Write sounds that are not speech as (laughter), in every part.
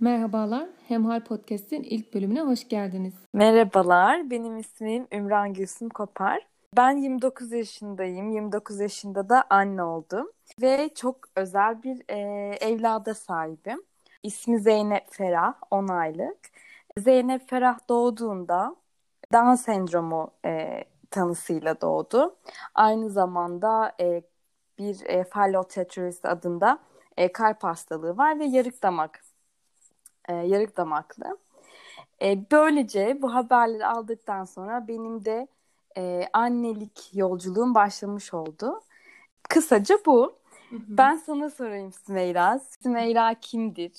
Merhabalar, Hemhal Podcast'in ilk bölümüne hoş geldiniz. Merhabalar, benim ismim Ümran Gülsüm Kopar. Ben 29 yaşındayım. 29 yaşında da anne oldum. Ve çok özel bir e, evlada sahibim. İsmi Zeynep Ferah, 10 aylık. Zeynep Ferah doğduğunda Down sendromu e, tanısıyla doğdu. Aynı zamanda e, bir e, fallotetrus adında e, kalp hastalığı var ve yarık damak e, yarık damaklı. E, böylece bu haberleri aldıktan sonra benim de e, annelik yolculuğum başlamış oldu. Kısaca bu. Hı hı. Ben sana sorayım Sümeyra. Sümeyra kimdir?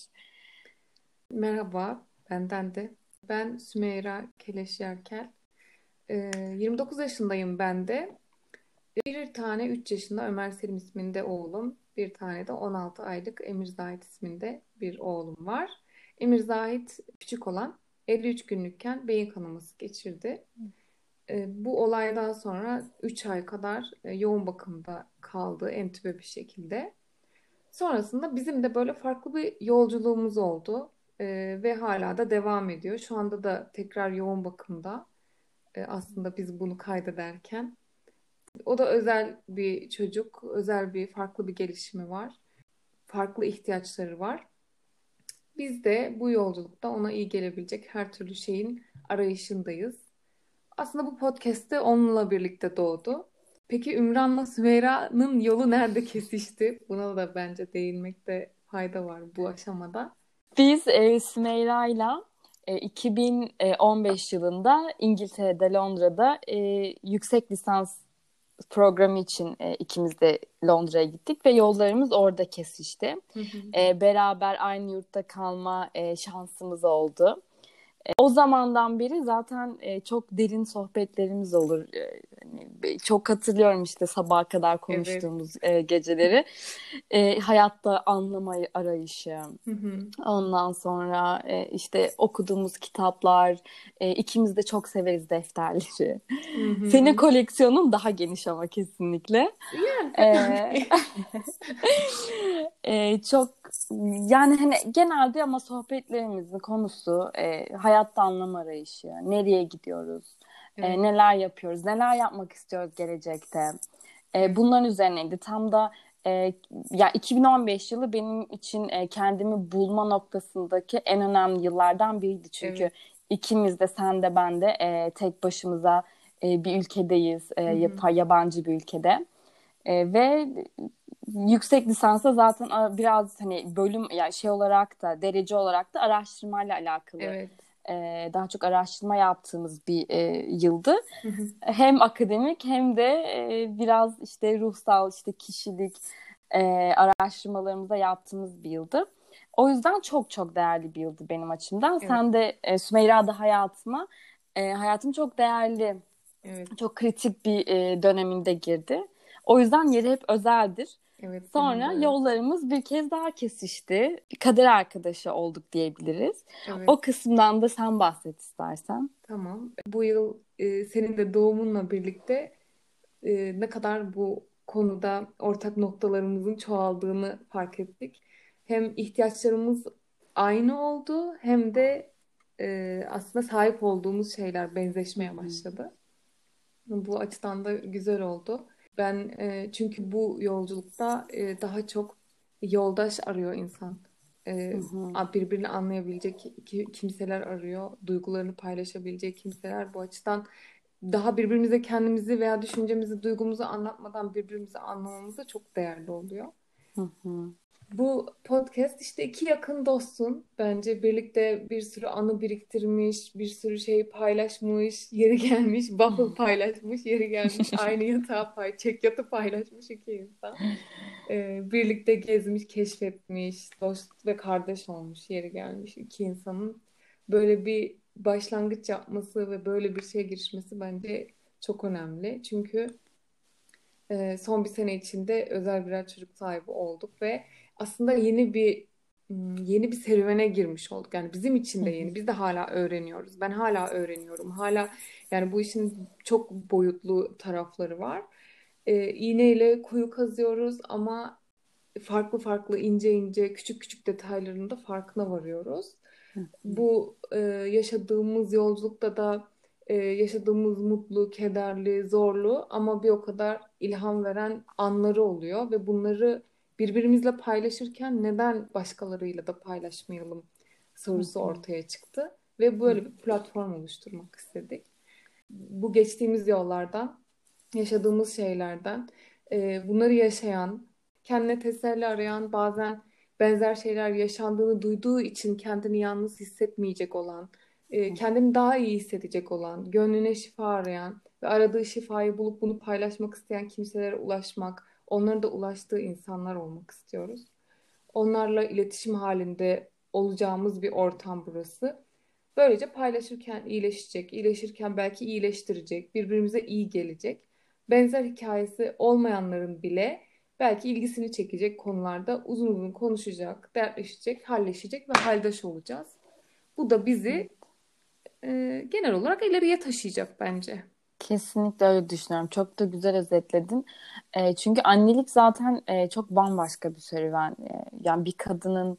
Merhaba, benden de. Ben Sümeyra Keleş Yerkel. E, 29 yaşındayım ben de. Bir tane 3 yaşında Ömer Selim isminde oğlum. Bir tane de 16 aylık Emir Zahit isminde bir oğlum var. Emir Zahit küçük olan 53 günlükken beyin kanaması geçirdi. E, bu olaydan sonra 3 ay kadar e, yoğun bakımda kaldı entübe bir şekilde. Sonrasında bizim de böyle farklı bir yolculuğumuz oldu e, ve hala da devam ediyor. Şu anda da tekrar yoğun bakımda e, aslında biz bunu kaydederken. O da özel bir çocuk, özel bir farklı bir gelişimi var. Farklı ihtiyaçları var. Biz de bu yolculukta ona iyi gelebilecek her türlü şeyin arayışındayız. Aslında bu podcast de onunla birlikte doğdu. Peki Ümran'la Sümeyra'nın yolu nerede kesişti? Buna da bence değinmekte fayda var bu aşamada. Biz e, Sümeyra'yla e, 2015 yılında İngiltere'de, Londra'da e, yüksek lisans programı için e, ikimiz de Londra'ya gittik ve yollarımız orada kesişti. Hı hı. E, beraber aynı yurtta kalma e, şansımız oldu. E, o zamandan beri zaten e, çok derin sohbetlerimiz olur. E, hani, çok hatırlıyorum işte sabaha kadar konuştuğumuz evet. geceleri. Hayatta anlama arayışı. Hı hı. Ondan sonra işte okuduğumuz kitaplar. İkimiz de çok severiz defterleri. Hı hı. Senin koleksiyonun daha geniş ama kesinlikle. Yeah. e, (laughs) (laughs) e, çok yani hani genelde ama sohbetlerimizin konusu e, hayatta anlam arayışı. Nereye gidiyoruz? E, evet. E, neler yapıyoruz? Neler yapmak istiyoruz gelecekte? E, bunların üzerineydi. Tam da e, ya 2015 yılı benim için e, kendimi bulma noktasındaki en önemli yıllardan biriydi. Çünkü evet. ikimiz de sen de ben de e, tek başımıza e, bir ülkedeyiz. E, yabancı bir ülkede. E, ve yüksek lisansa zaten biraz hani bölüm yani şey olarak da derece olarak da araştırmayla alakalı. Evet. E, daha çok araştırma yaptığımız bir e, yıldı. Hem akademik hem de e, biraz işte ruhsal işte kişilik e, araştırmalarımıza yaptığımız bir yıldı. O yüzden çok çok değerli bir yıldı benim açımdan. Evet. Sen de e, Sümeyra da hayatıma e, hayatım çok değerli. Evet. Çok kritik bir e, döneminde girdi. O yüzden yeri hep özeldir. Evet, Sonra yollarımız bir kez daha kesişti. Kader arkadaşı olduk diyebiliriz. Evet. O kısımdan da sen bahset istersen. Tamam. Bu yıl e, senin de doğumunla birlikte e, ne kadar bu konuda ortak noktalarımızın çoğaldığını fark ettik. Hem ihtiyaçlarımız aynı oldu hem de e, aslında sahip olduğumuz şeyler benzeşmeye başladı. Bu açıdan da güzel oldu. Ben e, çünkü bu yolculukta e, daha çok yoldaş arıyor insan. E, birbirini anlayabilecek kimseler arıyor. Duygularını paylaşabilecek kimseler. Bu açıdan daha birbirimize kendimizi veya düşüncemizi, duygumuzu anlatmadan birbirimizi anlamamız da çok değerli oluyor. Hı hı. Bu podcast işte iki yakın dostun bence birlikte bir sürü anı biriktirmiş, bir sürü şey paylaşmış, yeri gelmiş, waffle paylaşmış, yeri gelmiş, (laughs) aynı yatağı pay, çek yatı paylaşmış iki insan. Ee, birlikte gezmiş, keşfetmiş, dost ve kardeş olmuş, yeri gelmiş iki insanın böyle bir başlangıç yapması ve böyle bir şeye girişmesi bence çok önemli. Çünkü e, son bir sene içinde özel birer çocuk sahibi olduk ve aslında yeni bir yeni bir serüvene girmiş olduk. Yani bizim için de yeni. Biz de hala öğreniyoruz. Ben hala öğreniyorum. Hala yani bu işin çok boyutlu tarafları var. Ee, iğneyle kuyu kazıyoruz ama farklı farklı ince ince küçük küçük detaylarında farkına varıyoruz. Bu e, yaşadığımız yolculukta da e, yaşadığımız mutlu, kederli, zorlu ama bir o kadar ilham veren anları oluyor ve bunları birbirimizle paylaşırken neden başkalarıyla da paylaşmayalım sorusu ortaya çıktı ve böyle bir platform oluşturmak istedik. Bu geçtiğimiz yollardan, yaşadığımız şeylerden, e, bunları yaşayan, kendine teselli arayan, bazen benzer şeyler yaşandığını duyduğu için kendini yalnız hissetmeyecek olan, e, kendini daha iyi hissedecek olan, gönlüne şifa arayan ve aradığı şifayı bulup bunu paylaşmak isteyen kimselere ulaşmak, onların da ulaştığı insanlar olmak istiyoruz. Onlarla iletişim halinde olacağımız bir ortam burası. Böylece paylaşırken iyileşecek, iyileşirken belki iyileştirecek, birbirimize iyi gelecek. Benzer hikayesi olmayanların bile belki ilgisini çekecek konularda uzun uzun konuşacak, dertleşecek, halleşecek ve haldaş olacağız. Bu da bizi e, genel olarak ileriye taşıyacak bence. Kesinlikle öyle düşünüyorum. Çok da güzel özetledin. E, çünkü annelik zaten e, çok bambaşka bir serüven. E, yani bir kadının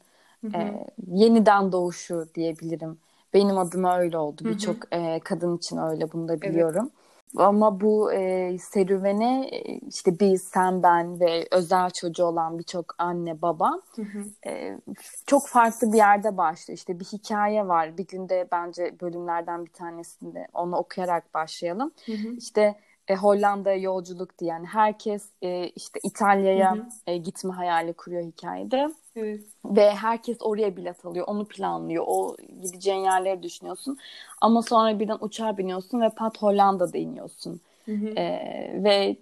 e, yeniden doğuşu diyebilirim. Benim adıma öyle oldu. Birçok e, kadın için öyle bunu da biliyorum. Evet. Ama bu e, serüvene e, işte biz, sen, ben ve özel çocuğu olan birçok anne, baba hı hı. E, çok farklı bir yerde başlıyor. İşte bir hikaye var. Bir günde bence bölümlerden bir tanesinde onu okuyarak başlayalım. Hı hı. İşte e, Hollanda'ya yolculuk diyen herkes e, işte İtalya'ya e, gitme hayali kuruyor hikayede. Evet. Ve herkes oraya bilet alıyor, onu planlıyor. O gideceğin yerleri düşünüyorsun. Ama sonra birden uçağa biniyorsun ve pat Hollanda'da iniyorsun. Hı hı. Ee, ve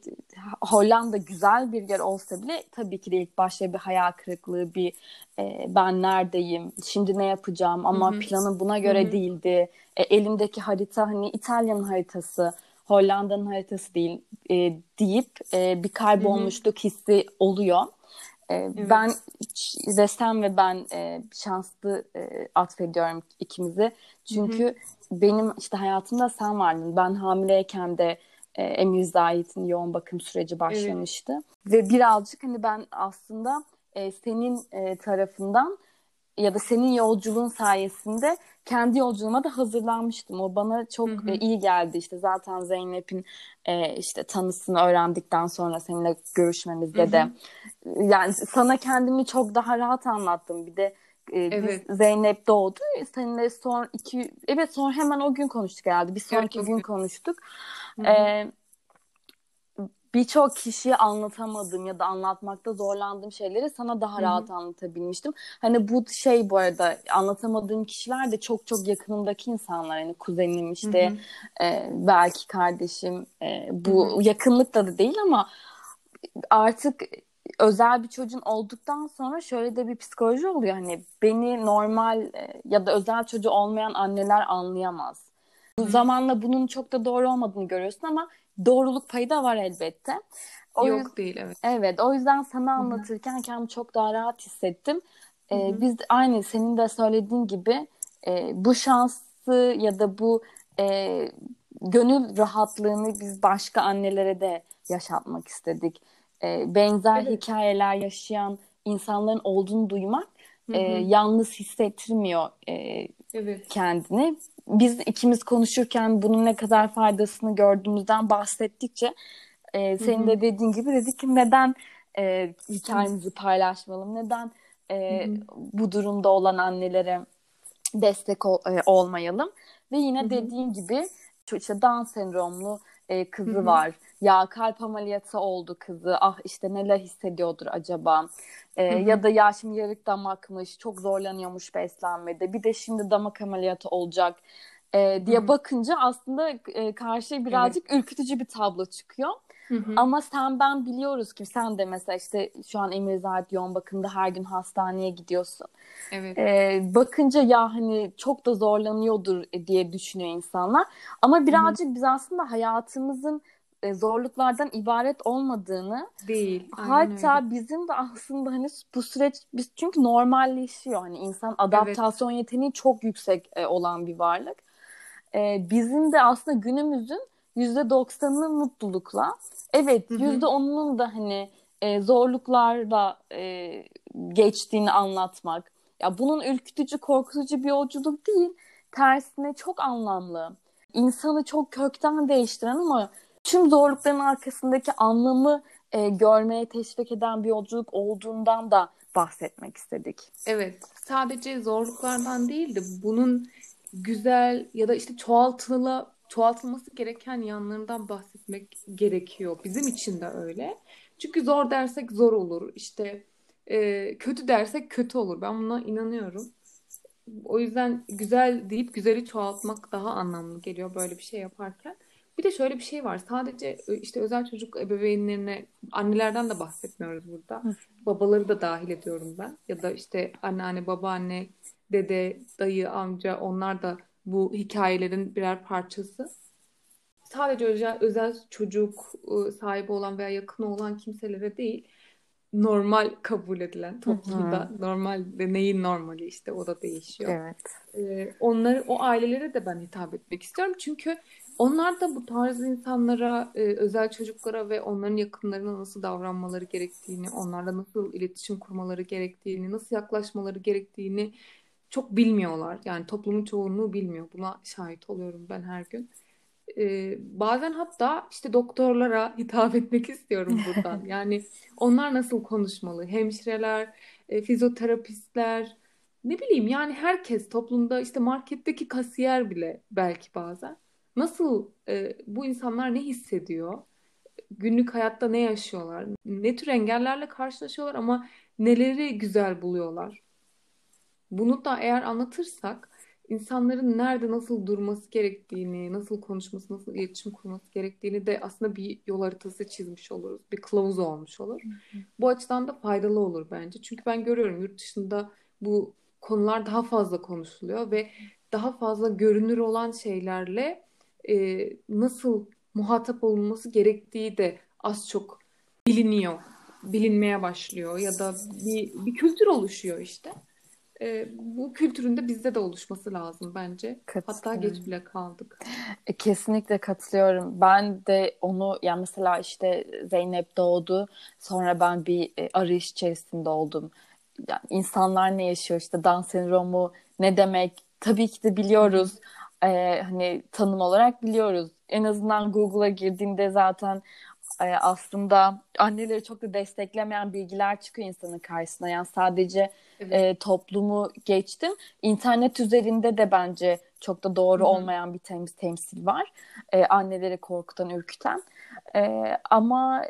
Hollanda güzel bir yer olsa bile tabii ki de ilk başta bir hayal kırıklığı, bir e, ben neredeyim, şimdi ne yapacağım ama hı hı. planım buna göre hı hı. değildi. E, elimdeki harita hani İtalya'nın haritası, Hollanda'nın haritası değil e, deyip e, bir kaybolmuşluk hı hı. hissi oluyor. E, evet. Ben ve sen ve ben e, şanslı e, atfediyorum ikimizi. Çünkü Hı-hı. benim işte hayatımda sen vardın. Ben hamileyken de e, Emir Zahit'in yoğun bakım süreci başlamıştı. Evet. Ve birazcık hani ben aslında e, senin e, tarafından ya da senin yolculuğun sayesinde kendi yolculuğuma da hazırlanmıştım. O bana çok hı hı. E, iyi geldi. İşte zaten Zeynep'in e, işte tanısını öğrendikten sonra seninle görüşmemizde hı hı. de yani sana kendimi çok daha rahat anlattım. Bir de e, evet. biz Zeynep doğdu. Seninle son iki evet sonra hemen o gün konuştuk herhalde. Bir sonraki evet, gün konuştuk. Hı hı. E, birçok kişiye anlatamadığım ya da anlatmakta zorlandığım şeyleri sana daha Hı-hı. rahat anlatabilmiştim. Hani bu şey bu arada anlatamadığım kişiler de çok çok yakınımdaki insanlar. Hani kuzenim işte e, belki kardeşim e, bu Hı-hı. yakınlıkla da değil ama artık özel bir çocuğun olduktan sonra şöyle de bir psikoloji oluyor. Hani beni normal e, ya da özel çocuğu olmayan anneler anlayamaz. Bu zamanla bunun çok da doğru olmadığını görüyorsun ama doğruluk payı da var elbette. O Yok yüzden, değil evet. Evet o yüzden sana anlatırken kendimi çok daha rahat hissettim. Ee, biz aynı senin de söylediğin gibi e, bu şansı ya da bu e, gönül rahatlığını biz başka annelere de yaşatmak istedik. E, benzer evet. hikayeler yaşayan insanların olduğunu duymak E, yalnız hissettirmiyor e, evet. kendini biz ikimiz konuşurken bunun ne kadar faydasını gördüğümüzden bahsettikçe e, senin de dediğin gibi dedik ki neden e, hikayemizi paylaşmalım, neden e, bu durumda olan annelere destek ol, e, olmayalım? Ve yine dediğin gibi işte Down sendromlu e, kızı Hı-hı. var. Ya kalp ameliyatı oldu kızı. Ah işte neler hissediyordur acaba. E, ya da ya şimdi yarık damakmış. Çok zorlanıyormuş beslenmede. Bir de şimdi damak ameliyatı olacak e, diye Hı-hı. bakınca aslında e, karşıya birazcık evet. ürkütücü bir tablo çıkıyor. Hı-hı. Ama sen ben biliyoruz ki sen de mesela işte şu an Emir Zahid yoğun bakımda her gün hastaneye gidiyorsun. Evet. Ee, bakınca ya hani çok da zorlanıyordur diye düşünüyor insanlar. Ama birazcık Hı-hı. biz aslında hayatımızın e, zorluklardan ibaret olmadığını değil. Hatta öyle. bizim de aslında hani bu süreç biz çünkü normalleşiyor. Hani insan adaptasyon evet. yeteneği çok yüksek e, olan bir varlık. E, bizim de aslında günümüzün yüzde doksanını mutlulukla evet yüzde onunun da hani e, zorluklarla e, geçtiğini anlatmak. Ya bunun ürkütücü, korkutucu bir yolculuk değil. Tersine çok anlamlı. İnsanı çok kökten değiştiren ama tüm zorlukların arkasındaki anlamı e, görmeye teşvik eden bir yolculuk olduğundan da bahsetmek istedik. Evet, sadece zorluklardan değil de bunun güzel ya da işte çoğaltıla çoğaltılması gereken yanlarından bahsetmek gerekiyor. Bizim için de öyle. Çünkü zor dersek zor olur. İşte e, kötü dersek kötü olur. Ben buna inanıyorum. O yüzden güzel deyip güzeli çoğaltmak daha anlamlı geliyor böyle bir şey yaparken. Bir de şöyle bir şey var. Sadece işte özel çocuk ebeveynlerine annelerden de bahsetmiyoruz burada. Babaları da dahil ediyorum ben. Ya da işte anneanne, babaanne, dede, dayı, amca onlar da bu hikayelerin birer parçası. Sadece özel, özel çocuk sahibi olan veya yakın olan kimselere değil normal kabul edilen toplumda Hı-hı. normal de neyin normali işte o da değişiyor. Evet. Ee, onları o ailelere de ben hitap etmek istiyorum çünkü onlar da bu tarz insanlara, e, özel çocuklara ve onların yakınlarına nasıl davranmaları gerektiğini, onlarla nasıl iletişim kurmaları gerektiğini, nasıl yaklaşmaları gerektiğini çok bilmiyorlar. Yani toplumun çoğunluğu bilmiyor. Buna şahit oluyorum ben her gün. Ee, bazen hatta işte doktorlara hitap etmek istiyorum buradan. (laughs) Yani onlar nasıl konuşmalı? Hemşireler, e, fizyoterapistler, ne bileyim yani herkes toplumda işte marketteki kasiyer bile belki bazen Nasıl e, bu insanlar ne hissediyor? Günlük hayatta ne yaşıyorlar? Ne tür engellerle karşılaşıyorlar ama neleri güzel buluyorlar? Bunu da eğer anlatırsak insanların nerede nasıl durması gerektiğini, nasıl konuşması, nasıl iletişim kurması gerektiğini de aslında bir yol haritası çizmiş oluruz. Bir kılavuz olmuş olur. Bu açıdan da faydalı olur bence. Çünkü ben görüyorum yurt dışında bu konular daha fazla konuşuluyor ve daha fazla görünür olan şeylerle e, nasıl muhatap olunması gerektiği de az çok biliniyor, bilinmeye başlıyor ya da bir, bir kültür oluşuyor işte. E, bu kültürün de bizde de oluşması lazım bence. Hatta geç bile kaldık. E, kesinlikle katılıyorum. Ben de onu yani mesela işte Zeynep doğdu. Sonra ben bir e, arayış içerisinde oldum. Yani insanlar ne yaşıyor işte Down sendromu ne demek? Tabii ki de biliyoruz. Hı e, hani tanım olarak biliyoruz. En azından Google'a girdiğinde zaten e, aslında anneleri çok da desteklemeyen bilgiler çıkıyor insanın karşısına. Yani sadece evet. e, toplumu geçtim. İnternet üzerinde de bence çok da doğru Hı-hı. olmayan bir temsil, temsil var. E, anneleri korkutan, ürküten. E, ama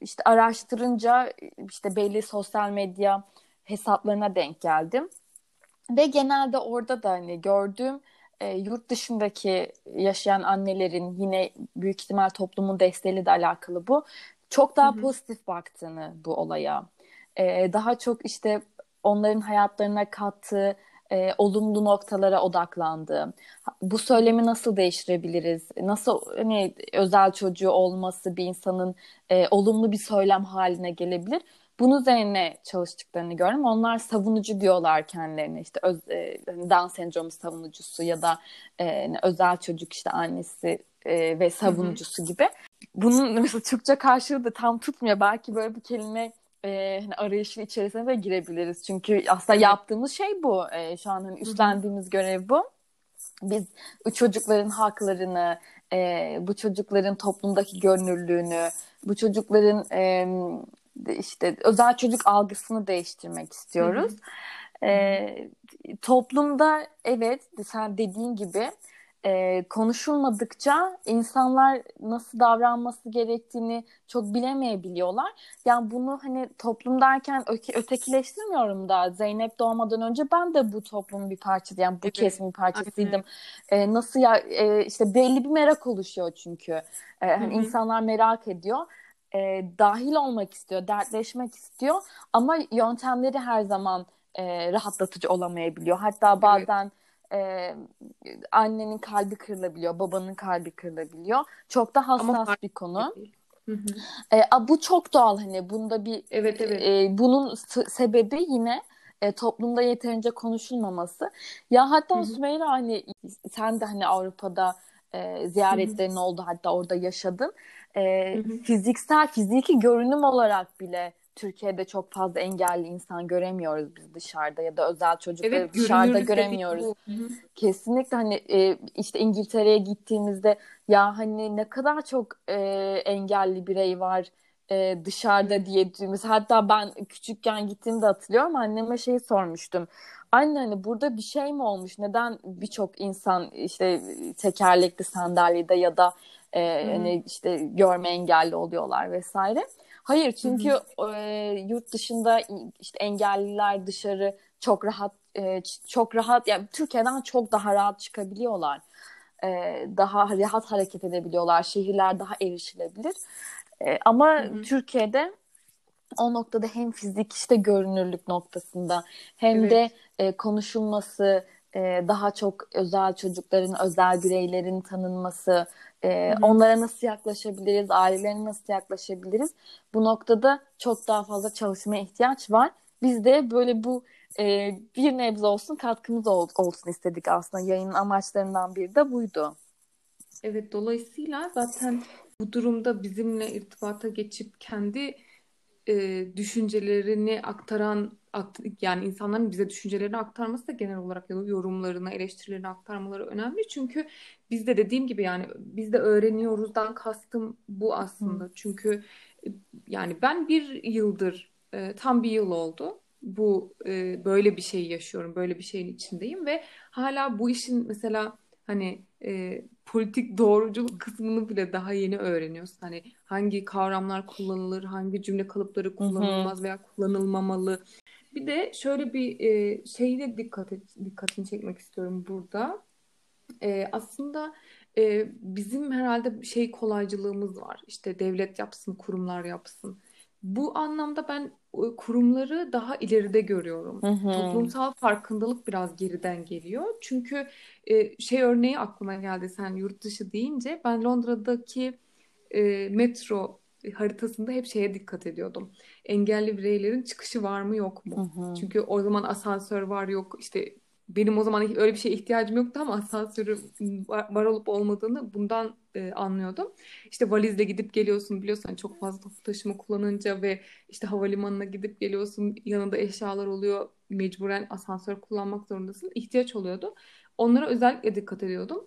işte araştırınca işte belli sosyal medya hesaplarına denk geldim. Ve genelde orada da hani gördüğüm e, yurt dışındaki yaşayan annelerin yine büyük ihtimal toplumun desteğiyle de alakalı bu. Çok daha Hı-hı. pozitif baktığını bu olaya. E, daha çok işte onların hayatlarına kattığı e, olumlu noktalara odaklandı. Bu söylemi nasıl değiştirebiliriz? Nasıl hani özel çocuğu olması bir insanın e, olumlu bir söylem haline gelebilir? Bunun üzerine çalıştıklarını gördüm. Onlar savunucu diyorlar kendilerine işte öz, e, hani Down sendromu savunucusu ya da e, özel çocuk işte annesi e, ve savunucusu Hı-hı. gibi. Bunun mesela Türkçe karşılığı da tam tutmuyor. Belki böyle bir kelime e, hani arayışın içerisine de girebiliriz. Çünkü aslında yaptığımız şey bu. E, şu an hani üstlendiğimiz Hı-hı. görev bu. Biz çocukların haklarını, e, bu çocukların toplumdaki görünürlüğünü, bu çocukların e, işte özel çocuk algısını değiştirmek istiyoruz. Hı hı. E, toplumda evet sen dediğin gibi e, konuşulmadıkça insanlar nasıl davranması gerektiğini çok bilemeyebiliyorlar. Yani bunu hani toplum derken öte, ötekileştirmiyorum da Zeynep doğmadan önce ben de bu toplumun bir parçası yani bu evet. kesimin parçasıydım. E, nasıl ya e, işte belli bir merak oluşuyor çünkü. E, hani insanlar merak ediyor e, dahil olmak istiyor, dertleşmek istiyor ama yöntemleri her zaman e, rahatlatıcı olamayabiliyor. Hatta bazen e, annenin kalbi kırılabiliyor, babanın kalbi kırılabiliyor. Çok da hassas ama bir konu. E, bu çok doğal hani bunda bir evet, evet. E, bunun sebebi yine e, toplumda yeterince konuşulmaması. Ya hatta hı hı. Sümeyra hani sen de hani Avrupa'da e, ziyaretlerin oldu hatta orada yaşadın. E, Fiziksel, fiziki görünüm olarak bile Türkiye'de çok fazla engelli insan göremiyoruz biz dışarıda ya da özel çocukları evet, dışarıda göremiyoruz. Kesinlikle hani e, işte İngiltere'ye gittiğimizde ya hani ne kadar çok e, engelli birey var e, dışarıda diye mesela hatta ben küçükken gittiğimde hatırlıyorum anneme şeyi sormuştum. Anne hani burada bir şey mi olmuş? Neden birçok insan işte tekerlekli sandalyede ya da e, hani işte görme engelli oluyorlar vesaire. Hayır çünkü e, yurt dışında işte engelliler dışarı çok rahat e, çok rahat yani Türkiye'den çok daha rahat çıkabiliyorlar. E, daha rahat hareket edebiliyorlar. Şehirler daha erişilebilir. E, ama hı hı. Türkiye'de o noktada hem fizik işte görünürlük noktasında hem evet. de e, konuşulması e, daha çok özel çocukların, özel bireylerin tanınması, e, onlara nasıl yaklaşabiliriz, ailelerine nasıl yaklaşabiliriz? Bu noktada çok daha fazla çalışmaya ihtiyaç var. Biz de böyle bu e, bir nebze olsun katkımız ol, olsun istedik aslında. Yayının amaçlarından biri de buydu. Evet dolayısıyla zaten bu durumda bizimle irtibata geçip kendi e, düşüncelerini aktaran yani insanların bize düşüncelerini aktarması da genel olarak ya da yorumlarını, eleştirilerini aktarmaları önemli. Çünkü biz de dediğim gibi yani biz de öğreniyoruzdan kastım bu aslında. Hı. Çünkü e, yani ben bir yıldır e, tam bir yıl oldu. Bu e, böyle bir şey yaşıyorum, böyle bir şeyin içindeyim ve hala bu işin mesela hani e, politik doğruculuk kısmını bile daha yeni öğreniyorsun. Hani hangi kavramlar kullanılır, hangi cümle kalıpları kullanılmaz veya kullanılmamalı. Bir de şöyle bir e, şeyi de dikkat et, dikkatini çekmek istiyorum burada. E, aslında e, bizim herhalde şey kolaycılığımız var. İşte devlet yapsın, kurumlar yapsın. Bu anlamda ben kurumları daha ileride görüyorum. Hı hı. Toplumsal farkındalık biraz geriden geliyor. Çünkü e, şey örneği aklıma geldi sen yurt dışı deyince ben Londra'daki e, metro haritasında hep şeye dikkat ediyordum. Engelli bireylerin çıkışı var mı yok mu? Hı hı. Çünkü o zaman asansör var yok işte benim o zaman öyle bir şeye ihtiyacım yoktu ama asansörü var, olup olmadığını bundan e, anlıyordum. İşte valizle gidip geliyorsun biliyorsun hani çok fazla toplu taşıma kullanınca ve işte havalimanına gidip geliyorsun yanında eşyalar oluyor mecburen asansör kullanmak zorundasın. ihtiyaç oluyordu. Onlara özellikle dikkat ediyordum.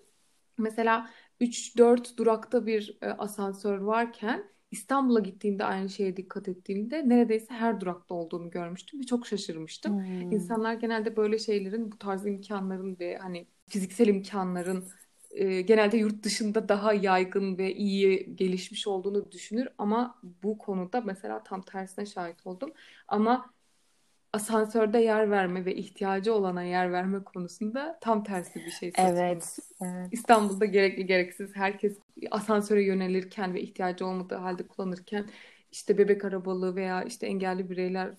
Mesela 3-4 durakta bir e, asansör varken İstanbul'a gittiğimde aynı şeye dikkat ettiğimde neredeyse her durakta olduğunu görmüştüm ve çok şaşırmıştım. Hmm. İnsanlar genelde böyle şeylerin bu tarz imkanların ve hani fiziksel imkanların e, genelde yurt dışında daha yaygın ve iyi gelişmiş olduğunu düşünür ama bu konuda mesela tam tersine şahit oldum. Ama asansörde yer verme ve ihtiyacı olana yer verme konusunda tam tersi bir şey. Evet, evet. İstanbul'da gerekli gereksiz herkes asansöre yönelirken ve ihtiyacı olmadığı halde kullanırken işte bebek arabalı veya işte engelli bireyler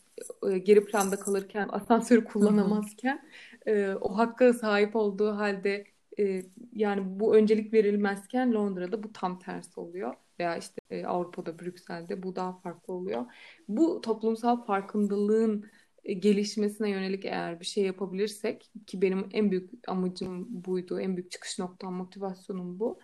e, geri planda kalırken asansörü kullanamazken e, o hakka sahip olduğu halde e, yani bu öncelik verilmezken Londra'da bu tam tersi oluyor veya işte Avrupa'da Brüksel'de bu daha farklı oluyor. Bu toplumsal farkındalığın e, gelişmesine yönelik eğer bir şey yapabilirsek ki benim en büyük amacım buydu, en büyük çıkış noktam, motivasyonum bu.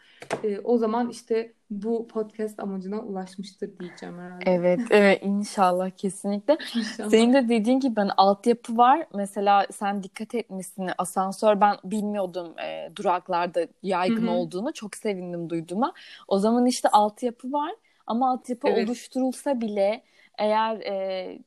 E, o zaman işte bu podcast amacına ulaşmıştır diyeceğim herhalde. Evet, (laughs) evet inşallah kesinlikle. İnşallah. Senin de dediğin gibi ben altyapı var. Mesela sen dikkat etmişsin asansör ben bilmiyordum e, duraklarda yaygın Hı-hı. olduğunu. Çok sevindim duyduğuma. O zaman işte altyapı var ama altyapı evet. oluşturulsa bile eğer e,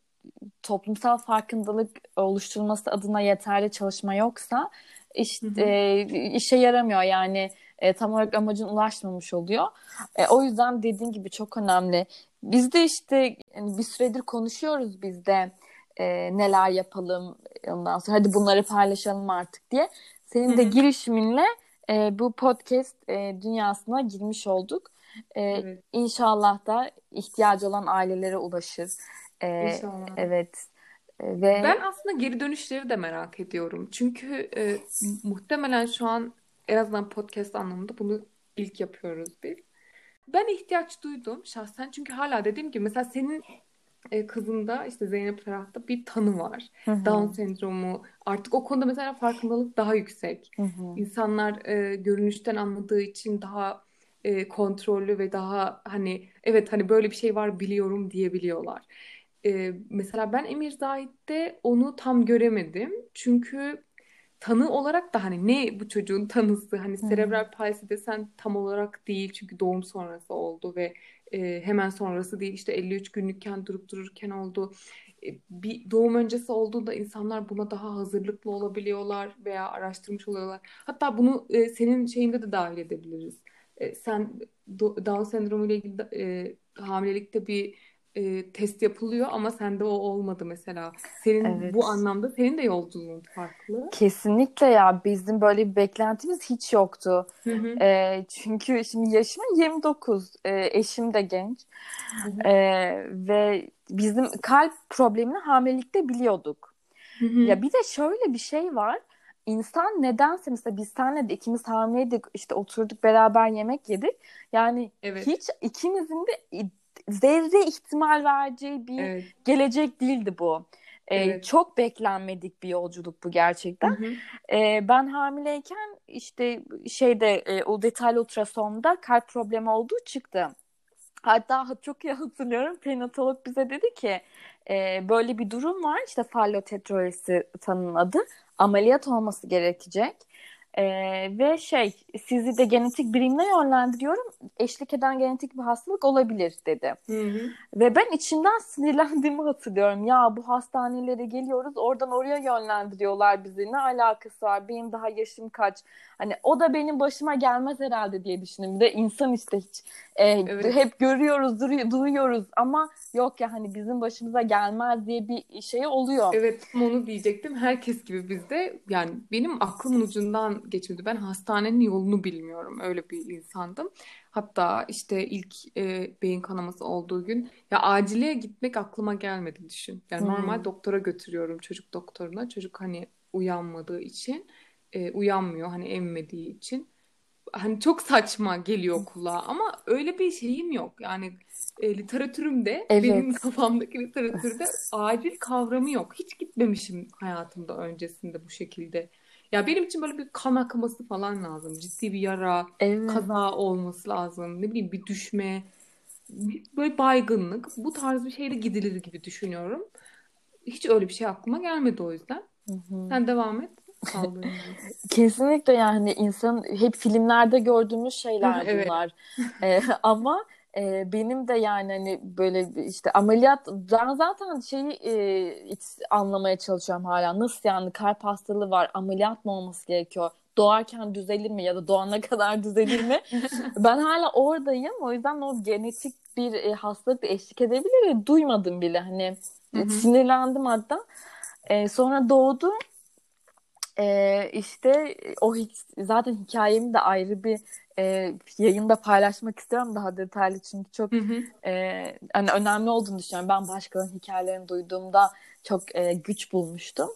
toplumsal farkındalık oluşturulması adına yeterli çalışma yoksa işte e, işe yaramıyor yani e, tam olarak amacın ulaşmamış oluyor. E, o yüzden dediğin gibi çok önemli. Biz de işte yani bir süredir konuşuyoruz biz de e, neler yapalım ondan sonra hadi bunları paylaşalım artık diye. Senin de girişiminle e, bu podcast e, dünyasına girmiş olduk. E, evet. İnşallah da ihtiyacı olan ailelere ulaşır. Ee, İnşallah. Evet. Ve Ben aslında geri dönüşleri de merak ediyorum. Çünkü e, muhtemelen şu an en azından podcast anlamında bunu ilk yapıyoruz biz. Ben ihtiyaç duydum şahsen çünkü hala dediğim gibi mesela senin e, kızında işte Zeynep Ferah'ta bir tanı var. Hı hı. Down sendromu. Artık o konuda mesela farkındalık daha yüksek. Hı hı. İnsanlar e, görünüşten anladığı için daha e, kontrollü ve daha hani evet hani böyle bir şey var biliyorum diyebiliyorlar. E, mesela ben Emir Zahit'te onu tam göremedim. Çünkü tanı olarak da hani ne bu çocuğun tanısı hani serebral palsi desen tam olarak değil çünkü doğum sonrası oldu ve e, hemen sonrası değil işte 53 günlükken durup dururken oldu. E, bir doğum öncesi olduğunda insanlar buna daha hazırlıklı olabiliyorlar veya araştırmış oluyorlar. Hatta bunu e, senin şeyinde de dahil edebiliriz. E, sen Down sendromu ile ilgili e, hamilelikte bir e, test yapılıyor ama sende o olmadı mesela. Senin evet. bu anlamda senin de yolculuğun farklı. Kesinlikle ya bizim böyle bir beklentimiz hiç yoktu. Hı hı. E, çünkü şimdi yaşım 29, e, eşim de genç hı hı. E, ve bizim kalp problemini hamilelikte biliyorduk. Hı hı. Ya bir de şöyle bir şey var. İnsan nedense mesela biz senle de ikimiz hamileydik işte oturduk beraber yemek yedik. Yani evet. hiç ikimizin de zerre ihtimal vereceği bir evet. gelecek değildi bu. Ee, evet. Çok beklenmedik bir yolculuk bu gerçekten. Hı hı. Ee, ben hamileyken işte şeyde e, o detaylı ultrasonda kalp problemi olduğu çıktı. Hatta (laughs) çok iyi hatırlıyorum perinatolog bize dedi ki e, böyle bir durum var işte fallotetroresi tanının adı ameliyat olması gerekecek. Ee, ve şey sizi de genetik birimle yönlendiriyorum. Eşlik eden genetik bir hastalık olabilir dedi. Hı hı. Ve ben içimden (laughs) sinirlendiğimi hatırlıyorum. Ya bu hastanelere geliyoruz oradan oraya yönlendiriyorlar bizi. Ne alakası var? Benim daha yaşım kaç? Hani o da benim başıma gelmez herhalde diye düşündüm. De insan işte hiç e, evet. hep görüyoruz, duyuyoruz ama yok ya hani bizim başımıza gelmez diye bir şey oluyor. Evet onu diyecektim. Herkes gibi bizde yani benim aklımın ucundan geçmedi. Ben hastanenin yolunu bilmiyorum. Öyle bir insandım. Hatta işte ilk e, beyin kanaması olduğu gün ya acile gitmek aklıma gelmedi düşün. Yani hmm. normal doktora götürüyorum çocuk doktoruna. Çocuk hani uyanmadığı için e, uyanmıyor hani emmediği için. Hani çok saçma geliyor kulağa ama öyle bir şeyim yok. Yani e, literatürümde evet. benim kafamdaki literatürde acil kavramı yok. Hiç gitmemişim hayatımda öncesinde bu şekilde. Ya benim için böyle bir kan akması falan lazım. Ciddi bir yara, evet. kaza olması lazım. Ne bileyim bir düşme, böyle baygınlık. Bu tarz bir şeyde gidilir gibi düşünüyorum. Hiç öyle bir şey aklıma gelmedi o yüzden. Hı hı. Sen devam et. Kesinlikle yani insan hep filmlerde gördüğümüz şeyler (laughs) bunlar. ee, ama e, benim de yani hani böyle işte ameliyat ben zaten şeyi e, anlamaya çalışıyorum hala. Nasıl yani kalp hastalığı var ameliyat mı olması gerekiyor? Doğarken düzelir mi ya da doğana (laughs) kadar düzelir mi? (laughs) ben hala oradayım. O yüzden o genetik bir e, hastalık da eşlik edebilir ve duymadım bile. Hani Hı-hı. sinirlendim hatta. E, sonra doğdu ee, işte o zaten hikayemi de ayrı bir e, yayında paylaşmak istiyorum daha detaylı çünkü çok hı hı. E, hani önemli olduğunu düşünüyorum. Ben başkalarının hikayelerini duyduğumda çok e, güç bulmuştum.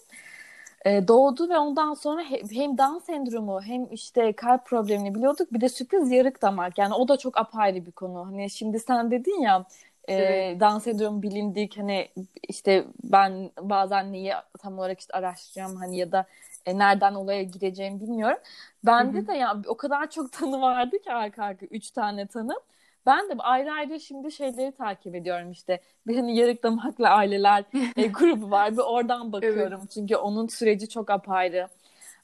E, doğdu ve ondan sonra hem Down sendromu hem işte kalp problemini biliyorduk. Bir de sürpriz yarık damak. Yani o da çok apayrı bir konu. Hani şimdi sen dedin ya e, evet. Down sendromu bilindik hani işte ben bazen neyi tam olarak işte araştırıyorum hani ya da e, nereden olaya gireceğimi bilmiyorum. Bende Hı-hı. de ya o kadar çok (laughs) tanı vardı ki arka arka üç tane tanı. Ben de ayrı ayrı şimdi şeyleri takip ediyorum işte. Bir hani yarık damaklı aileler (laughs) e, grubu var. Bir oradan bakıyorum. Evet. Çünkü onun süreci çok apayrı.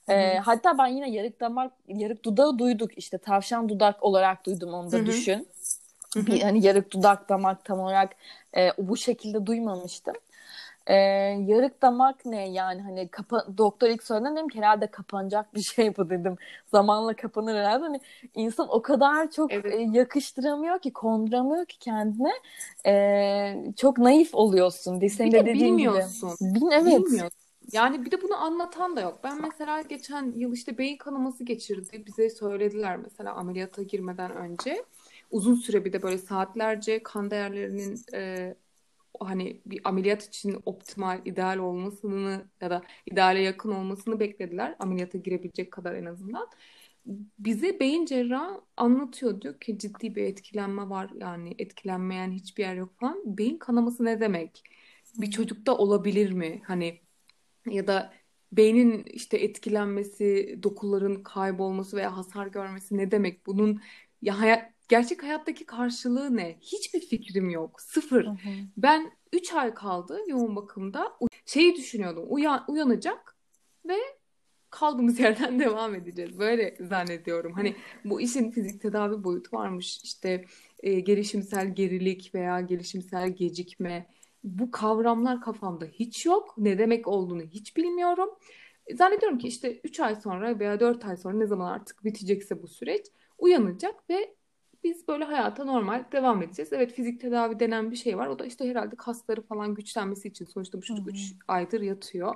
E, hatta ben yine yarık damak, yarık dudağı duyduk. işte tavşan dudak olarak duydum onu da Hı-hı. düşün. Hı-hı. Bir hani yarık dudak damak tam olarak e, bu şekilde duymamıştım. Ee, yarık damak ne yani hani kapa doktor ilk söyledi dedim ki herhalde kapanacak bir şey bu dedim. Zamanla kapanır herhalde. Hani insan o kadar çok evet. e, yakıştıramıyor ki, konduramıyor ki kendine. E, çok naif oluyorsun. Senin de, de bilmiyorsun. Gibi. Bin, evet. Bilmiyorsun. Yani bir de bunu anlatan da yok. Ben mesela geçen yıl işte beyin kanaması geçirdi. Bize söylediler mesela ameliyata girmeden önce. Uzun süre bir de böyle saatlerce kan değerlerinin e, hani bir ameliyat için optimal, ideal olmasını ya da ideale yakın olmasını beklediler. Ameliyata girebilecek kadar en azından. bize beyin cerrahı anlatıyor. Diyor ki ciddi bir etkilenme var. Yani etkilenmeyen hiçbir yer yok falan. Beyin kanaması ne demek? Bir çocukta olabilir mi? Hani ya da beynin işte etkilenmesi, dokuların kaybolması veya hasar görmesi ne demek? Bunun ya hayat, gerçek hayattaki karşılığı ne? Hiçbir fikrim yok. Sıfır. Hı hı. Ben 3 ay kaldı yoğun bakımda. Şeyi düşünüyordum. Uyan, uyanacak ve kaldığımız (laughs) yerden devam edeceğiz. Böyle zannediyorum. Hani bu işin fizik tedavi boyutu varmış. İşte e, gelişimsel gerilik veya gelişimsel gecikme. Bu kavramlar kafamda hiç yok. Ne demek olduğunu hiç bilmiyorum. E, Zannediyorum ki işte 3 ay sonra veya 4 ay sonra ne zaman artık bitecekse bu süreç uyanacak ve biz böyle hayata normal devam edeceğiz. Evet fizik tedavi denen bir şey var. O da işte herhalde kasları falan güçlenmesi için sonuçta bu çocuk hı. 3 aydır yatıyor.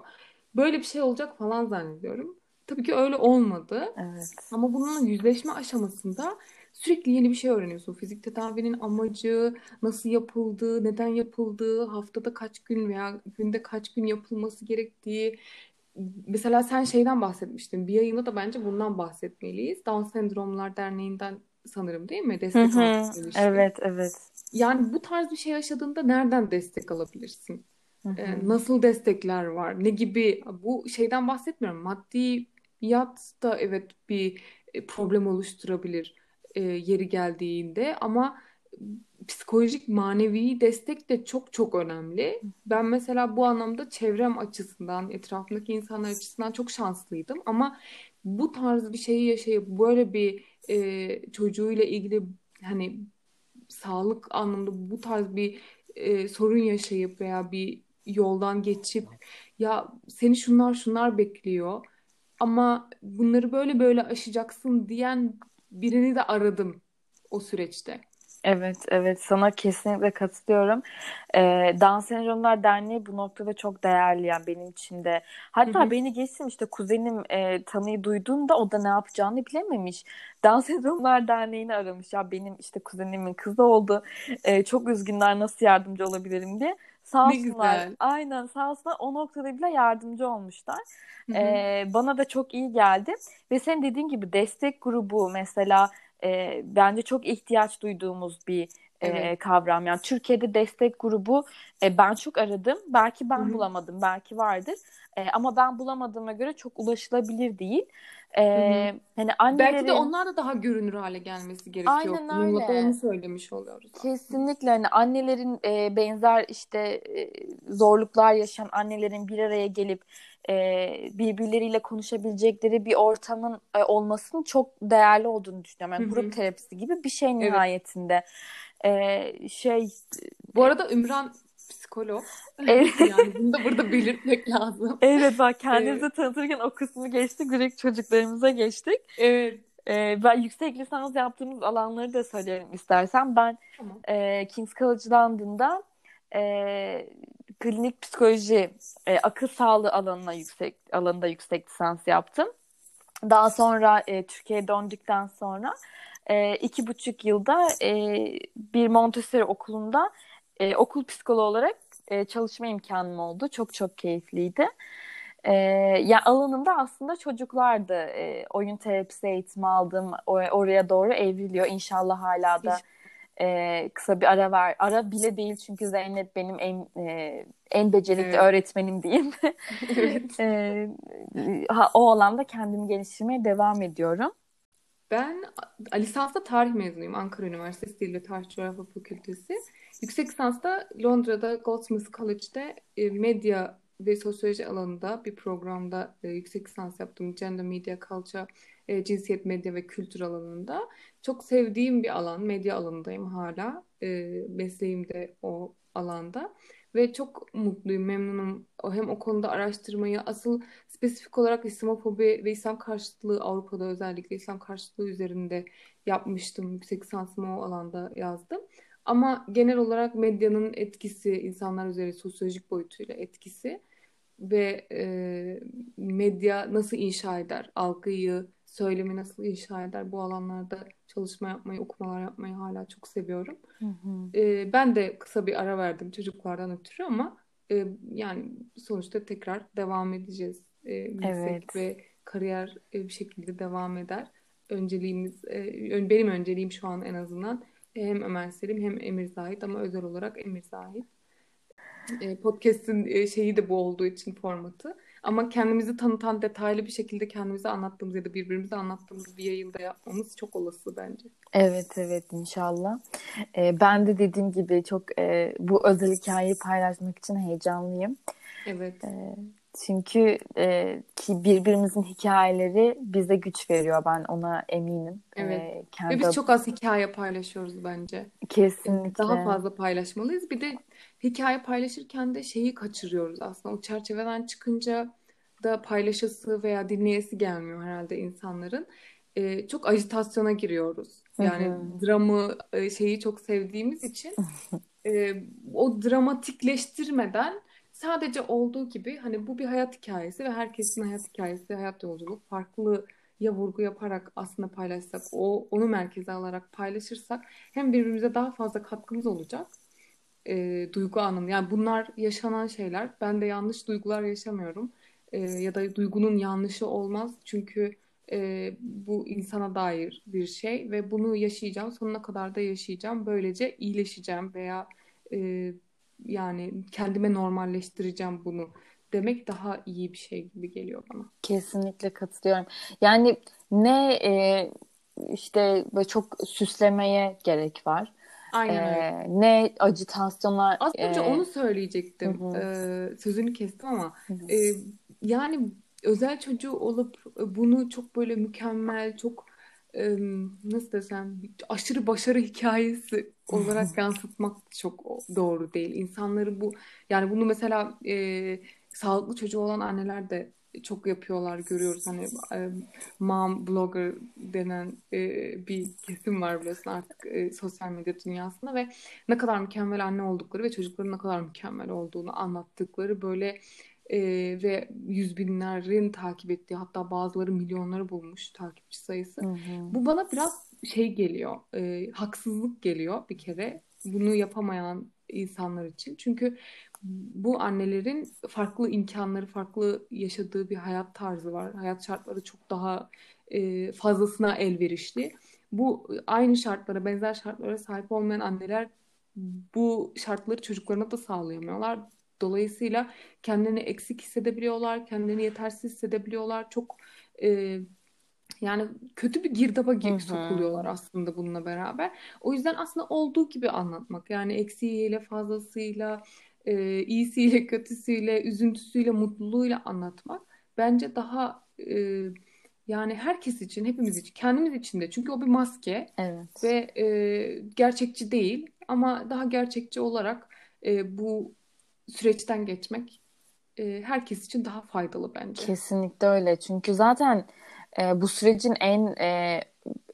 Böyle bir şey olacak falan zannediyorum. Tabii ki öyle olmadı. Evet. Ama bununla yüzleşme aşamasında sürekli yeni bir şey öğreniyorsun. Fizik tedavinin amacı, nasıl yapıldığı, neden yapıldığı, haftada kaç gün veya günde kaç gün yapılması gerektiği. Mesela sen şeyden bahsetmiştin. Bir yayında da bence bundan bahsetmeliyiz. Down Sendromlar Derneği'nden sanırım değil mi? Destek almak demiştin. Evet, evet. Yani bu tarz bir şey yaşadığında nereden destek alabilirsin? Ee, nasıl destekler var? Ne gibi? Bu şeyden bahsetmiyorum. Maddiyat da evet bir e, problem oluşturabilir e, yeri geldiğinde ama psikolojik manevi destek de çok çok önemli. Ben mesela bu anlamda çevrem açısından, etrafımdaki insanlar açısından çok şanslıydım ama bu tarz bir şeyi yaşayıp böyle bir e, çocuğuyla ilgili hani sağlık anlamında bu tarz bir e, sorun yaşayıp veya bir yoldan geçip ya seni şunlar şunlar bekliyor ama bunları böyle böyle aşacaksın diyen birini de aradım o süreçte. Evet, evet sana kesinlikle katılıyorum. Ee, Down Sendromlar Derneği bu noktada çok değerli yani benim için de. Hatta hı. beni geçtim işte kuzenim e, tanıyı duyduğunda o da ne yapacağını bilememiş. Down Sendromlar Derneği'ni aramış. Ya benim işte kuzenimin kızı oldu. E, çok üzgünler nasıl yardımcı olabilirim diye. Sağ olsunlar. Aynen sağ olsunlar o noktada bile yardımcı olmuşlar. Hı hı. E, bana da çok iyi geldi. Ve senin dediğin gibi destek grubu mesela e, bence çok ihtiyaç duyduğumuz bir e, Evet. kavram. Yani Türkiye'de destek grubu e, ben çok aradım. Belki ben hı. bulamadım, belki vardır. E, ama ben bulamadığıma göre çok ulaşılabilir değil. E, Hı hı. hani Belki de annelerin onlar da daha görünür hale gelmesi gerekiyor. aynen Bununla da öyle. onu söylemiş oluyoruz. Kesinlikle hani annelerin e, benzer işte e, zorluklar yaşayan annelerin bir araya gelip e, birbirleriyle konuşabilecekleri bir ortamın e, olmasının çok değerli olduğunu düşünüyorum. Yani grup terapisi gibi bir şey Evet. nihayetinde. E, şey Bu arada Ümran psikolog. (laughs) evet, Yani bunu da burada belirtmek lazım. (laughs) evet bak Evet. kendimizi tanıtırken o kısmı geçtik. Direkt çocuklarımıza geçtik. Evet. E, ben yüksek lisans yaptığımız alanları da söyleyelim istersen. Ben Tamam. e, King's College London'da e, klinik psikoloji, e, akıl sağlığı alanına yüksek alanında yüksek lisans yaptım. Daha sonra e, Türkiye'ye döndükten sonra e, iki buçuk yılda e, bir Montessori okulunda e, okul psikoloğu olarak e, çalışma imkanım oldu. Çok çok keyifliydi. E, ya alanımda aslında çocuklardı. E, oyun terapisi eğitimi aldım. O, oraya doğru evriliyor. İnşallah hala da e, kısa bir ara ver. Ara bile değil çünkü Zeynep benim en e, en becerikli Evet. öğretmenim diyeyim. (laughs) Evet. (laughs) E, ha, o alanda kendimi geliştirmeye devam ediyorum. Ben lisansta tarih mezunuyum. Ankara Üniversitesi Dil ve Tarih Coğrafya Fakültesi. Yüksek lisansta Londra'da Goldsmiths College'de e, medya ve sosyoloji alanında bir programda e, yüksek lisans yaptım. Gender Media Culture, e, cinsiyet, medya ve kültür alanında. Çok sevdiğim bir alan. Medya alanındayım hala. E, mesleğim de o alanda. Ve çok mutluyum, memnunum. Hem o konuda araştırmayı, asıl spesifik olarak İslamofobi ve İslam karşıtlığı Avrupa'da özellikle İslam karşıtlığı üzerinde yapmıştım. Yüksek lisansımı o alanda yazdım. Ama genel olarak medyanın etkisi, insanlar üzerinde sosyolojik boyutuyla etkisi ve e, medya nasıl inşa eder, algıyı, söylemi nasıl inşa eder bu alanlarda çalışma yapmayı, okumalar yapmayı hala çok seviyorum. Hı hı. E, ben de kısa bir ara verdim çocuklardan ötürü ama e, yani sonuçta tekrar devam edeceğiz. E, meslek Evet. ve kariyer e, bir şekilde devam eder. önceliğimiz, e, benim önceliğim şu an en azından hem Ömer Selim hem Emir Zahit ama özel olarak Emir Zahit. E, podcast'in e, şeyi de bu olduğu için formatı. Ama kendimizi tanıtan detaylı bir şekilde kendimizi anlattığımız ya da birbirimize anlattığımız bir yayında yapmamız çok olası bence. Evet evet inşallah. Ee, ben de dediğim gibi çok e, bu özel hikayeyi paylaşmak için heyecanlıyım. Evet. Ee, çünkü e, ki birbirimizin hikayeleri bize güç veriyor. Ben ona eminim. Evet. Ee, kendi... Ve biz çok az hikaye paylaşıyoruz bence. Kesinlikle. Daha fazla paylaşmalıyız. Bir de hikaye paylaşırken de şeyi kaçırıyoruz aslında. O çerçeveden çıkınca da paylaşası veya dinleyesi gelmiyor herhalde insanların. Ee, çok ajitasyona giriyoruz. Yani Hı-hı. dramı e, şeyi çok sevdiğimiz için (laughs) e, o dramatikleştirmeden sadece olduğu gibi hani bu bir hayat hikayesi ve herkesin hayat hikayesi, hayat yolculuğu farklı ya vurgu yaparak aslında paylaşsak, o onu merkeze alarak paylaşırsak hem birbirimize daha fazla katkımız olacak. E, duygu anlamında. Yani bunlar yaşanan şeyler. Ben de yanlış duygular yaşamıyorum. E, ya da duygunun yanlışı olmaz. Çünkü e, bu insana dair bir şey ve bunu yaşayacağım. Sonuna kadar da yaşayacağım. Böylece iyileşeceğim veya e, yani kendime normalleştireceğim bunu demek daha iyi bir şey gibi geliyor bana. Kesinlikle katılıyorum. Yani ne e, işte böyle çok süslemeye gerek var. Aynen ee, Ne acitasyonlar. Az önce e... onu söyleyecektim. Hı Ee, sözünü kestim ama e, yani özel çocuğu olup bunu çok böyle mükemmel, çok nasıl desem aşırı başarı hikayesi olarak (laughs) yansıtmak çok doğru değil. İnsanları bu yani bunu mesela e, sağlıklı çocuğu olan anneler de çok yapıyorlar görüyoruz hani e, mom blogger denen e, bir kesim var biliyorsun artık e, sosyal medya dünyasında ve ne kadar mükemmel anne oldukları ve çocukların ne kadar mükemmel olduğunu anlattıkları böyle e, ve yüz binlerin takip ettiği hatta bazıları milyonları bulmuş takipçi sayısı. Hı hı. Bu bana biraz şey geliyor, e, haksızlık geliyor bir kere bunu yapamayan insanlar için. Çünkü bu annelerin farklı imkanları, farklı yaşadığı bir hayat tarzı var. Hayat şartları çok daha e, fazlasına elverişli. Bu aynı şartlara, benzer şartlara sahip olmayan anneler bu şartları çocuklarına da sağlayamıyorlar. Dolayısıyla kendini eksik hissedebiliyorlar, kendini yetersiz hissedebiliyorlar. Çok e, yani kötü bir girdaba Hı-hı. sokuluyorlar aslında bununla beraber. O yüzden aslında olduğu gibi anlatmak. Yani eksiğiyle, fazlasıyla, e, iyisiyle, (laughs) kötüsüyle, üzüntüsüyle, mutluluğuyla anlatmak bence daha e, yani herkes için, hepimiz için, kendimiz için de. Çünkü o bir maske evet. ve e, gerçekçi değil ama daha gerçekçi olarak e, bu süreçten geçmek e, herkes için daha faydalı bence. Kesinlikle öyle. Çünkü zaten e, bu sürecin en e,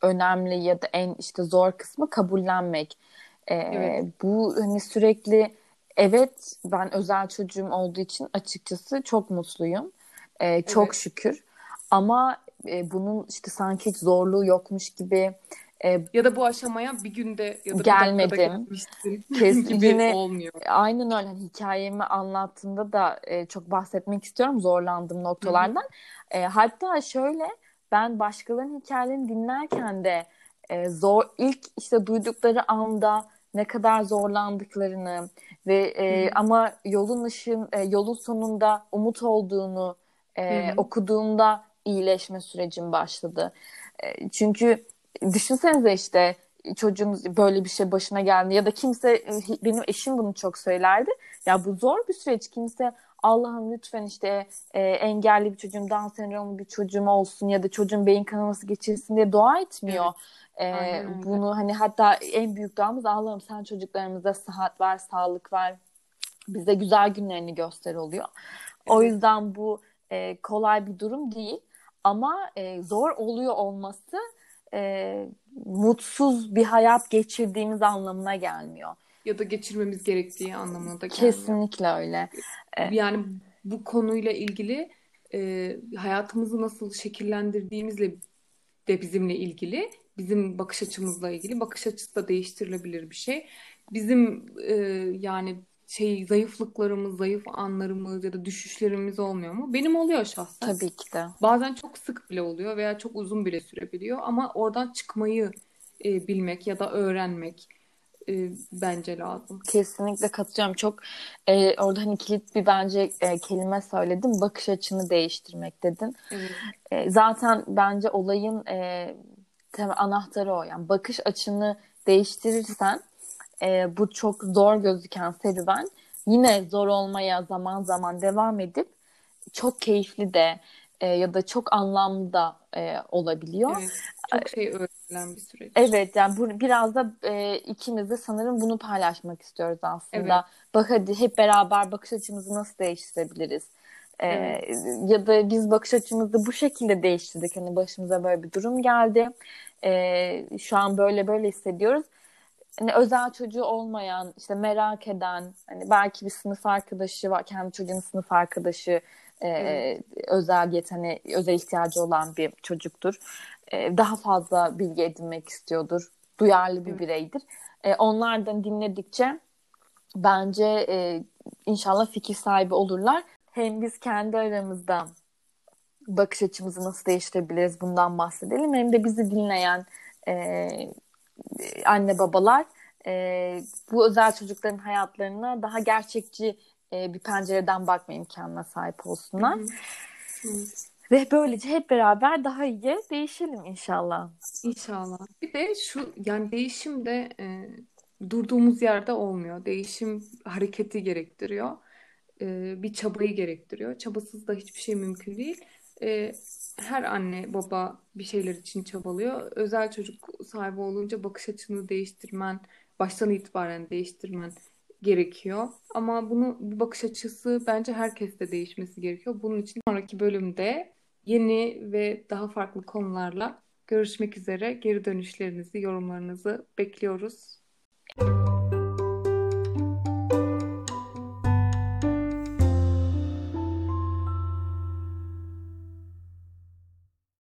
önemli ya da en işte zor kısmı kabullenmek. E, evet. Bu hani sürekli evet ben özel çocuğum olduğu için açıkçası çok mutluyum. E, çok evet. şükür. Ama e, bunun işte sanki hiç zorluğu yokmuş gibi e, ya da bu aşamaya bir günde ya da gelmedim. Kes, (laughs) gibi yine, olmuyor. Aynen öyle. Hikayemi anlattığımda da e, çok bahsetmek istiyorum zorlandığım noktalardan. E, hatta şöyle ben başkalarının hikayelerini dinlerken de e, zor ilk işte duydukları anda ne kadar zorlandıklarını ve e, ama yolun ışın e, yolun sonunda umut olduğunu e, okuduğumda iyileşme sürecim başladı. E, çünkü düşünsenize işte çocuğunuz böyle bir şey başına geldi ya da kimse benim eşim bunu çok söylerdi. Ya bu zor bir süreç. Kimse Allah'ım lütfen işte e, engelli bir çocuğum, Down sendromlu bir çocuğum olsun ya da çocuğun beyin kanaması geçirsin diye dua etmiyor. Evet. E, bunu hani hatta en büyük duamız Allah'ım sen çocuklarımıza sıhhat ver, sağlık ver. Bize güzel günlerini göster oluyor. Evet. O yüzden bu e, kolay bir durum değil. Ama e, zor oluyor olması e, mutsuz bir hayat geçirdiğimiz anlamına gelmiyor. Ya da geçirmemiz gerektiği anlamına da gelmiyor. Kesinlikle öyle. E, yani bu konuyla ilgili e, hayatımızı nasıl şekillendirdiğimizle de bizimle ilgili. Bizim bakış açımızla ilgili. Bakış açısı da değiştirilebilir bir şey. Bizim e, yani şey zayıflıklarımız, zayıf anlarımız ya da düşüşlerimiz olmuyor mu? Benim oluyor şahsen. Tabii ki de. Bazen çok sık bile oluyor veya çok uzun bile sürebiliyor ama oradan çıkmayı e, bilmek ya da öğrenmek e, bence lazım. Kesinlikle katılıyorum. Çok e, orada hani kilit bir bence e, kelime söyledim. Bakış açını değiştirmek dedin. Evet. E, zaten bence olayın e, anahtarı o. Yani bakış açını değiştirirsen e, bu çok zor gözüken serüven yine zor olmaya zaman zaman devam edip çok keyifli de e, ya da çok anlamlı da e, olabiliyor. Evet, çok şey öğrenilen bir süreç. Evet yani bu biraz da e, ikimiz de sanırım bunu paylaşmak istiyoruz aslında. Evet. Bak hadi hep beraber bakış açımızı nasıl değiştirebiliriz? E, Evet. ya da biz bakış açımızı bu şekilde değiştirdik. Hani başımıza böyle bir durum geldi. E, şu an böyle böyle hissediyoruz. Hani özel çocuğu olmayan, işte merak eden, hani belki bir sınıf arkadaşı var, kendi çocuğunun sınıf arkadaşı e, özel yeteneği, özel ihtiyacı olan bir çocuktur. E, daha fazla bilgi edinmek istiyordur. Duyarlı bir bireydir. E, onlardan dinledikçe bence e, inşallah fikir sahibi olurlar. Hem biz kendi aramızda bakış açımızı nasıl değiştirebiliriz bundan bahsedelim. Hem de bizi dinleyen e, anne babalar e, bu özel çocukların hayatlarına daha gerçekçi e, bir pencereden bakma imkanına sahip olsunlar. Hı hı. Hı. Ve böylece hep beraber daha iyi değişelim inşallah. İnşallah. Bir de şu yani değişim de e, durduğumuz yerde olmuyor. Değişim hareketi gerektiriyor. E, bir çabayı gerektiriyor. Çabasız da hiçbir şey mümkün değil. E, her anne baba bir şeyler için çabalıyor. Özel çocuk sahibi olunca bakış açını değiştirmen, baştan itibaren değiştirmen gerekiyor. Ama bunu bu bakış açısı bence herkeste değişmesi gerekiyor. Bunun için sonraki bölümde yeni ve daha farklı konularla görüşmek üzere. Geri dönüşlerinizi, yorumlarınızı bekliyoruz.